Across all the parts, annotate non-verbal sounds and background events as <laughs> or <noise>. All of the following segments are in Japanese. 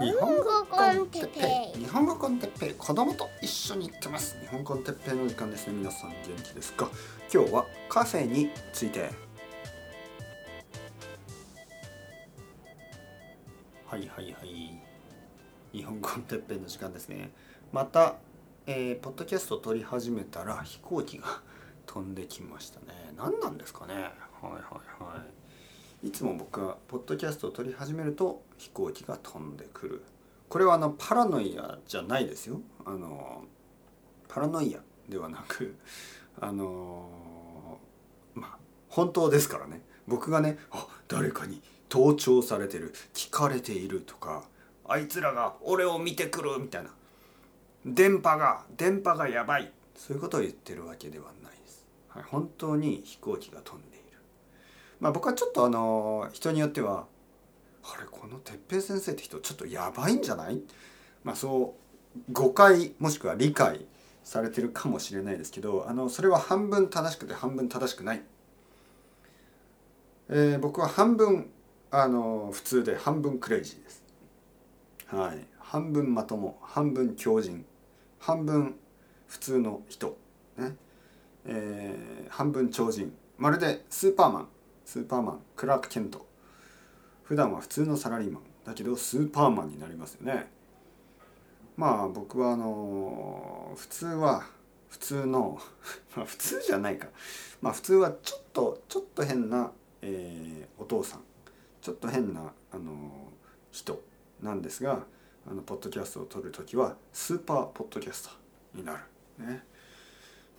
日本語コンテッペイ。日本語コンテッペイ。子供と一緒に行ってます。日本コンテッペイの時間ですね。皆さん元気ですか？今日はカフェについて。はいはいはい。日本コンテッペイの時間ですね。また、えー、ポッドキャストを撮り始めたら飛行機が飛んできましたね。何なんですかね？はいはいはい。いつも僕はポッドキャストを撮り始めると飛行機が飛んでくる。これはあのパラノイアじゃないですよ。あのパラノイアではなくあのまあ本当ですからね。僕がねあ誰かに盗聴されてる聞かれているとかあいつらが俺を見てくるみたいな。電波が電波がやばい。そういうことを言ってるわけではないです、はい、本当に飛行機が飛んでまあ、僕はちょっとあの人によってはあれこの哲平先生って人ちょっとやばいんじゃない？まあそう誤解もしくは理解されてるかもしれないですけどあのそれは半分正しくて半分正しくない、えー、僕は半分あの普通で半分クレイジーです。はい。半分まとも半分強靭半分普通の人ね。えー、半分超人まるでスーパーマン。スーパーマンクラーク・ケント。普段は普通のサラリーマン。だけどスーパーマンになりますよね。まあ僕はあの普通は普通の <laughs> まあ普通じゃないか。まあ普通はちょっとちょっと変な、えー、お父さん。ちょっと変なあの人なんですがあのポッドキャストを撮る時はスーパーポッドキャスターになる。ね。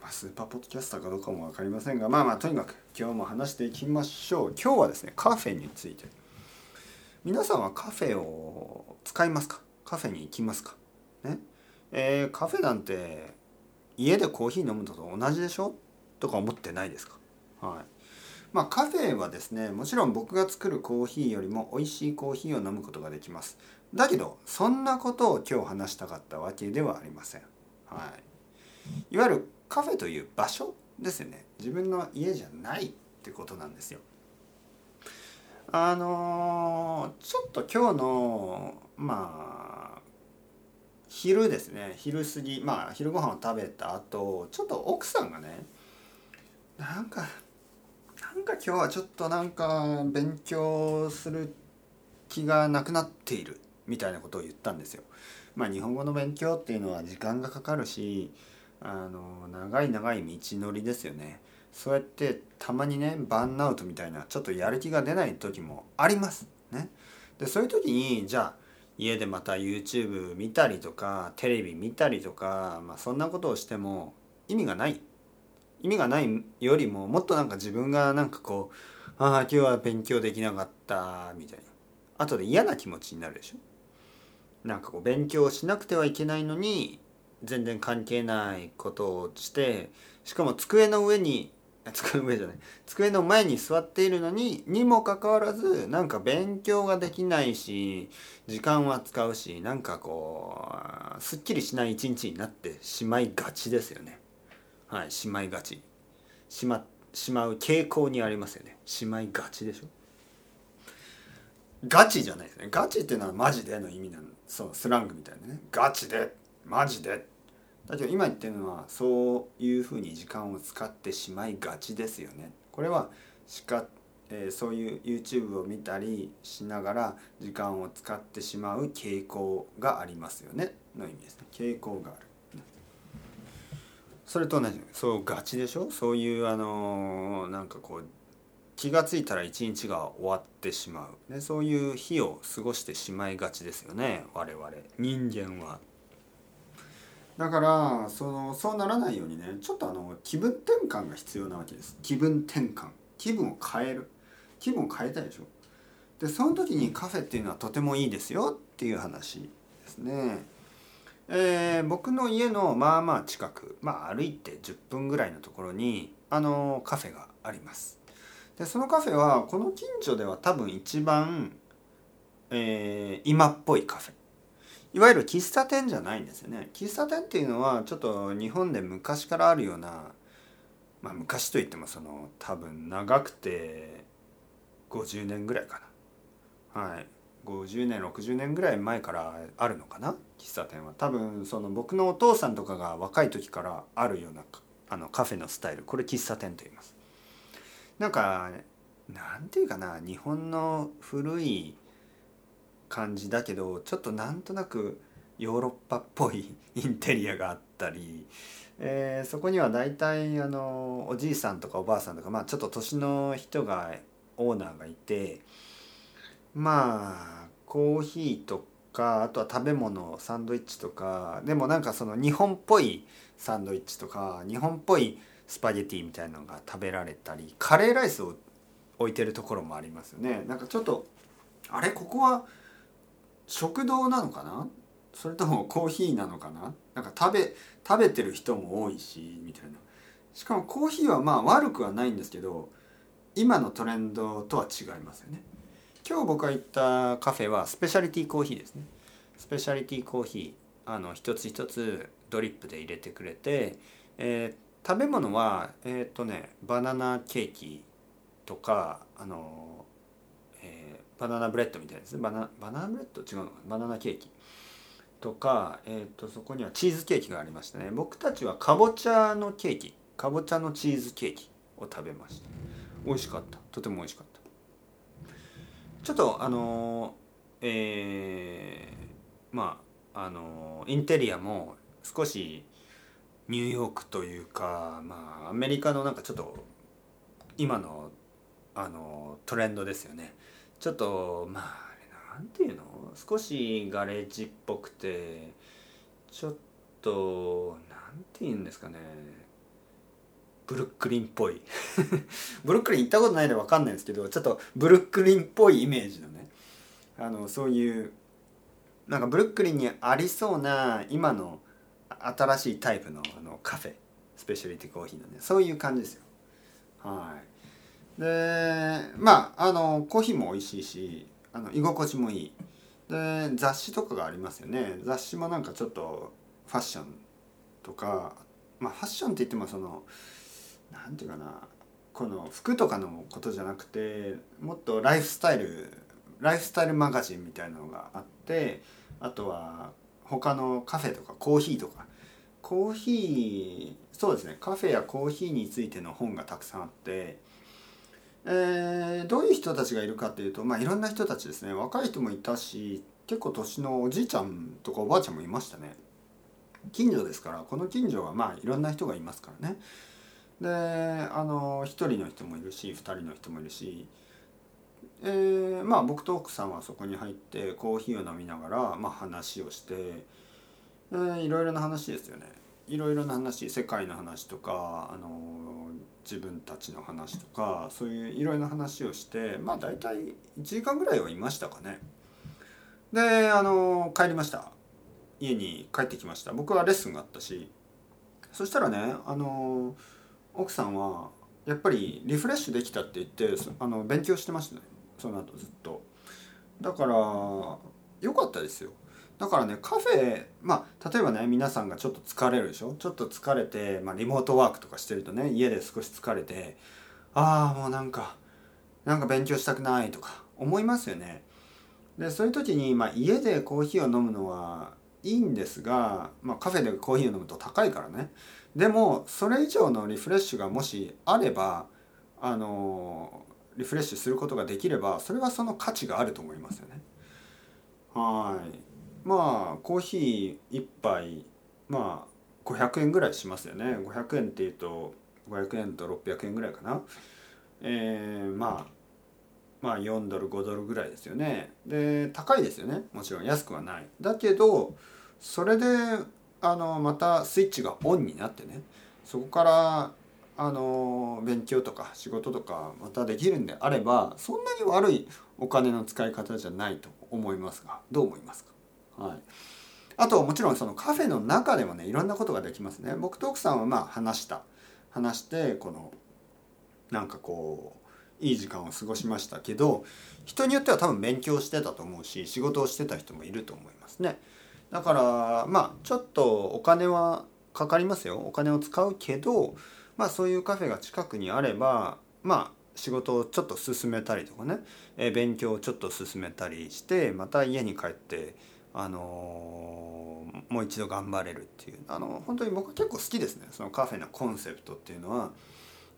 まあ、スーパーポッドキャスターかどうかも分かりませんがまあまあとにかく今日も話していきましょう。今日はですねカフェについて。皆さんはカフェを使いますか？カフェに行きますか？ね？えー、カフェなんて家でコーヒー飲むのと同じでしょ？とか思ってないですか？はい。まあカフェはですねもちろん僕が作るコーヒーよりも美味しいコーヒーを飲むことができます。だけどそんなことを今日話したかったわけではありません。はい。いわゆるカフェという場所ですよね自分の家じゃないってことなんですよ。あのー、ちょっと今日のまあ昼ですね昼過ぎまあ昼ご飯を食べた後ちょっと奥さんがねなんかなんか今日はちょっとなんか勉強する気がなくなっているみたいなことを言ったんですよ。まあ日本語の勉強っていうのは時間がかかるしあの長い長い道のりですよね。そうやってたまにねバンアウトみたいなちょっとやる気が出ない時もあります。ね。でそういう時にじゃあ家でまた YouTube 見たりとかテレビ見たりとか、まあ、そんなことをしても意味がない。意味がないよりももっとなんか自分がなんかこうああ今日は勉強できなかったみたいな。後で嫌な気持ちになるでしょ。なんかこう勉強しなくてはいけないのに全然関係ないことをしてしかも机の上に机の上じゃない。机の前に座っているのににもかかわらずなんか勉強ができないし時間は使うしなんかこうすっきりしない一日になってしまいがちですよね。はいしまいがち。しましまう傾向にありますよね。しまいがちでしょ。ガチじゃないですね。ガチっていうのはマジでの意味なのそうスラングみたいなね。ガチで。マジで？だけど今言ってるのはそういうふうに時間を使ってしまいがちですよね。これはしか、えー、そういう YouTube を見たりしながら時間を使ってしまう傾向がありますよねの意味ですね。傾向がある。それと同じそうガチでしょ？そういうあのー、なんかこう気が付いたら一日が終わってしまう、ね、そういう日を過ごしてしまいがちですよね我々人間は。だからそのそうならないようにねちょっとあの気分転換が必要なわけです。気分転換。気分を変える。気分を変えたいでしょ。でその時にカフェっていうのはとてもいいですよ。っていう話ですね。えー、僕の家のまあまあ近くまあ歩いて10分ぐらいのところにあのカフェがあります。でそのカフェはこの近所では多分一番、えー、今っぽいカフェ。いわゆる喫茶店じゃないんですよね。喫茶店っていうのはちょっと日本で昔からあるようなまあ昔といってもその多分長くて50年ぐらいかな。はい。50年60年ぐらい前からあるのかな？喫茶店は。多分その僕のお父さんとかが若い時からあるようなあのカフェのスタイル。これ喫茶店と言います。なんかなんていうかな日本の古い感じだけどちょっとなんとなくヨーロッパっぽい <laughs> インテリアがあったり、えー、そこには大体あのおじいさんとかおばあさんとか、まあ、ちょっと年の人がオーナーがいてまあコーヒーとかあとは食べ物サンドイッチとかでもなんかその日本っぽいサンドイッチとか日本っぽいスパゲティみたいなのが食べられたりカレーライスを置いてるところもありますよね。なんかちょっとあれ？ここは食堂なのかな？それともコーヒーなのかな？なんか食べ食べてる人も多いしみたいな。しかもコーヒーはまあ悪くはないんですけど今のトレンドとは違いますよね。今日僕が行ったカフェはスペシャリティコーヒーですね。スペシャリティコーヒーあの一つ一つドリップで入れてくれて、えー、食べ物はえっ、ー、とねバナナケーキとかあの、ー、バナナブレッドみたいですねバナバナナブレッド？違うのかバナナケーキ。とか、えーと、そこにはチーズケーキがありましたね。僕たちはかぼちゃのケーキ。かぼちゃのチーズケーキを食べました。美味しかった。とても美味しかった。ちょっとあのえー、まああのインテリアも少しニューヨークというかまあアメリカのなんかちょっと今のあのトレンドですよね。ちょっとまあなんていうの？少しガレージっぽくてちょっとなんていうんですかね。ブルックリンっぽい。<laughs> ブルックリン行ったことないで分かんないんですけどちょっとブルックリンっぽいイメージのね。あのそういうなんかブルックリンにありそうな今の新しいタイプのあのカフェ。スペシャリティコーヒーのね。そういう感じですよ。はい。でまああのコーヒーも美味しいしあの居心地もいい。で雑誌とかがありますよね。雑誌もなんかちょっとファッションとかまあファッションって言ってもその何て言うかなこの服とかのことじゃなくてもっとライフスタイルライフスタイルマガジンみたいなのがあってあとは他のカフェとかコーヒーとか。コーヒーそうですね。カフェやコーヒーについての本がたくさんあって、えー、どういう人たちがいるかっていうとまあいろんな人たちですね。若い人もいたし結構年のおじいちゃんとかおばあちゃんもいましたね。近所ですからこの近所はまあいろんな人がいますからね。であの1人の人もいるし2人の人もいるし、えー、まあ僕と奥さんはそこに入ってコーヒーを飲みながら、まあ、話をして、えー、いろいろな話ですよね。いろいろな話世界の話とかあの自分たちの話とかそういういろいろな話をしてまあ大体1時間ぐらいはいましたかね。であの帰りました。家に帰ってきました。僕はレッスンがあったしそしたらねあの奥さんはやっぱりリフレッシュできたって言ってあの勉強してましたね。その後ずっと。だから良かったですよ。だからねカフェまあ例えばね皆さんがちょっと疲れるでしょ？ちょっと疲れて、まあ、リモートワークとかしてるとね家で少し疲れてああもうなんかなんか勉強したくないとか思いますよね。でそういう時に、まあ、家でコーヒーを飲むのはいいんですが、まあ、カフェでコーヒーを飲むと高いからね。でもそれ以上のリフレッシュがもしあればあのリフレッシュすることができればそれはその価値があると思いますよね。はい。まあコーヒー1杯まあ500円ぐらいしますよね。500円っていうと500円と600円ぐらいかな。えー、まあまあ4ドル5ドルぐらいですよね。で高いですよね。もちろん安くはない。だけどそれであのまたスイッチがオンになってね。そこからあの勉強とか仕事とかまたできるんであればそんなに悪いお金の使い方じゃないと思いますがどう思いますか？はい。あともちろんそのカフェの中でもねいろんなことができますね。僕と奥さんはまあ話した。話してこのなんかこういい時間を過ごしましたけど人によっては多分勉強してたと思うし仕事をしてた人もいると思いますね。だからまあちょっとお金はかかりますよ。お金を使うけどまあそういうカフェが近くにあればまあ仕事をちょっと進めたりとかね、え勉強をちょっと進めたりしてまた家に帰ってあのーもう一度頑張れるっていう。あの本当に僕は結構好きですね。そのカフェのコンセプトっていうのは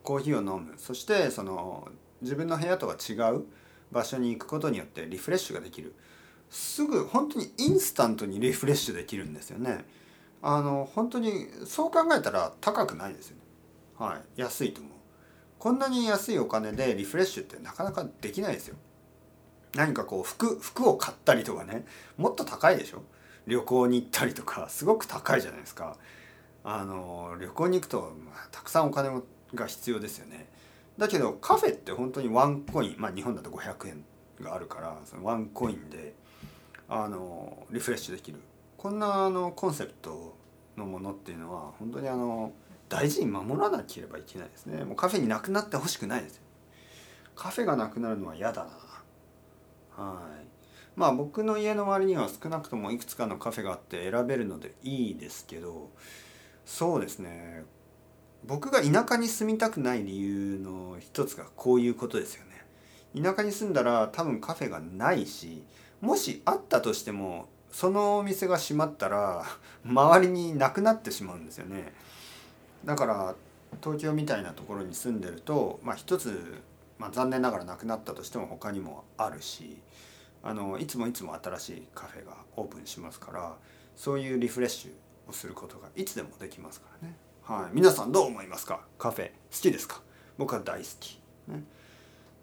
コーヒーを飲む。そしてその自分の部屋とは違う場所に行くことによってリフレッシュができる。すぐ本当にインスタントにリフレッシュできるんですよね。あの本当にそう考えたら高くないですよね。はい。安いと思う。こんなに安いお金でリフレッシュってなかなかできないですよ。何かこう服服を買ったりとかねもっと高いでしょ？旅行に行ったりとかすごく高いじゃないですか。あの旅行に行くと、まあ、たくさんお金が必要ですよね。だけどカフェって本当にワンコインまあ日本だと500円があるからそのワンコインであのリフレッシュできる。こんなあのコンセプトのものっていうのは本当にあの大事に守らなければいけないですね。もうカフェになくなってほしくないですよ。カフェがなくなるのは嫌だな。はい。まあ僕の家の周りには少なくともいくつかのカフェがあって選べるのでいいですけどそうですね。僕が田舎に住みたくない理由の一つがこういうことですよね。田舎に住んだら多分カフェがないしもしあったとしてもそのお店が閉まったら周りになくなってしまうんですよね。だから東京みたいなところに住んでるとまあ一つ、まあ、残念ながらなくなったとしても他にもあるしあのいつもいつも新しいカフェがオープンしますからそういうリフレッシュをすることがいつでもできますからね。はい。皆さんどう思いますか？カフェ好きですか？僕は大好き、ね、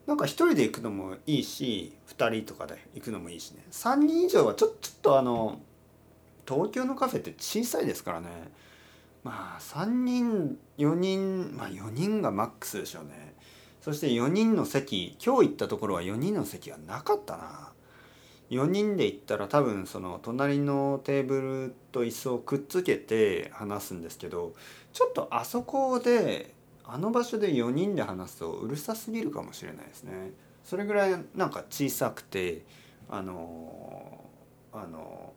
なんか一人で行くのもいいし2人とかで行くのもいいしね。3人以上はちょちょっとあの東京のカフェって小さいですからね。まあ3人4人まあ4人がマックスでしょうね。そして4人の席今日行ったところは4人の席はなかったな。4人で行ったら多分その隣のテーブルと椅子をくっつけて話すんですけどちょっとあそこであの場所で4人で話すとうるさすぎるかもしれないですね。それぐらいなんか小さくてあのあの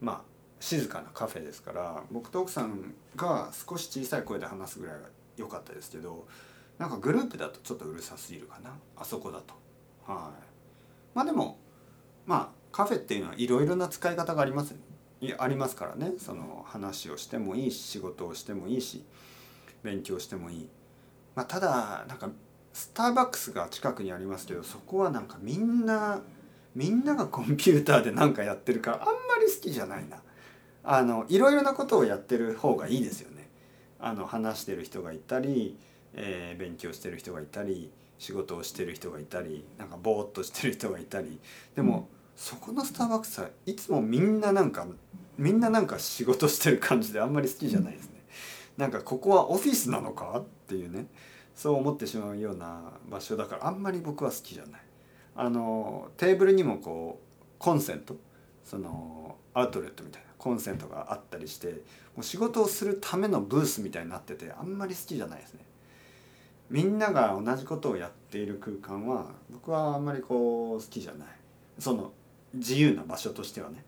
まあ静かなカフェですから僕と奥さんが少し小さい声で話すぐらいが良かったですけどなんかグループだとちょっとうるさすぎるかな？あそこだと。はい。まあでもまあカフェっていうのはいろいろな使い方がありますありますからね。その話をしてもいいし仕事をしてもいいし勉強してもいい、まあ、ただなんかスターバックスが近くにありますけどそこはなんかみんなみんながコンピューターで何かやってるからあんまり好きじゃないな。あのいろいろなことをやってる方がいいですよね。あの話してる人がいたり、えー、勉強してる人がいたり仕事をしてる人がいたりなんかぼーっとしてる人がいたりでも、そこのスターバックスはいつもみんななんかみんななんか仕事してる感じであんまり好きじゃないですね。なんかここはオフィスなのかっていうねそう思ってしまうような場所だからあんまり僕は好きじゃない。あのテーブルにもこうコンセントそのアウトレットみたいなコンセントがあったりしてもう仕事をするためのブースみたいになっててあんまり好きじゃないですね。みんなが同じことをやっている空間は僕はあんまりこう好きじゃない。その自由な場所としてはね。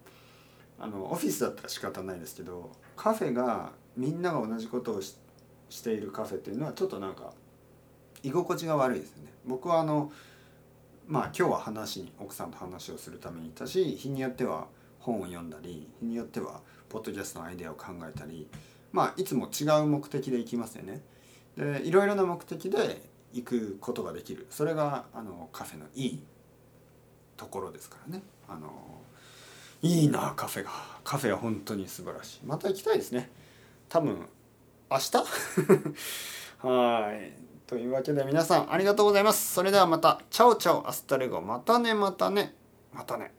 あのオフィスだったら仕方ないですけどカフェがみんなが同じことをししているカフェっていうのはちょっとなんか居心地が悪いですよね。僕はあのまあ今日は話に奥さんと話をするために行ったし日によっては本を読んだり日によってはポッドキャストのアイデアを考えたりまあいつも違う目的で行きますよね。でいろいろな目的で行くことができる。それがあのカフェのいいところですからね。あのいいなカフェが。カフェは本当に素晴らしい。また行きたいですね。多分明日？<laughs> はい。というわけで皆さんありがとうございます。それではまた。 chao chao hasta luego。またねまたね。またね。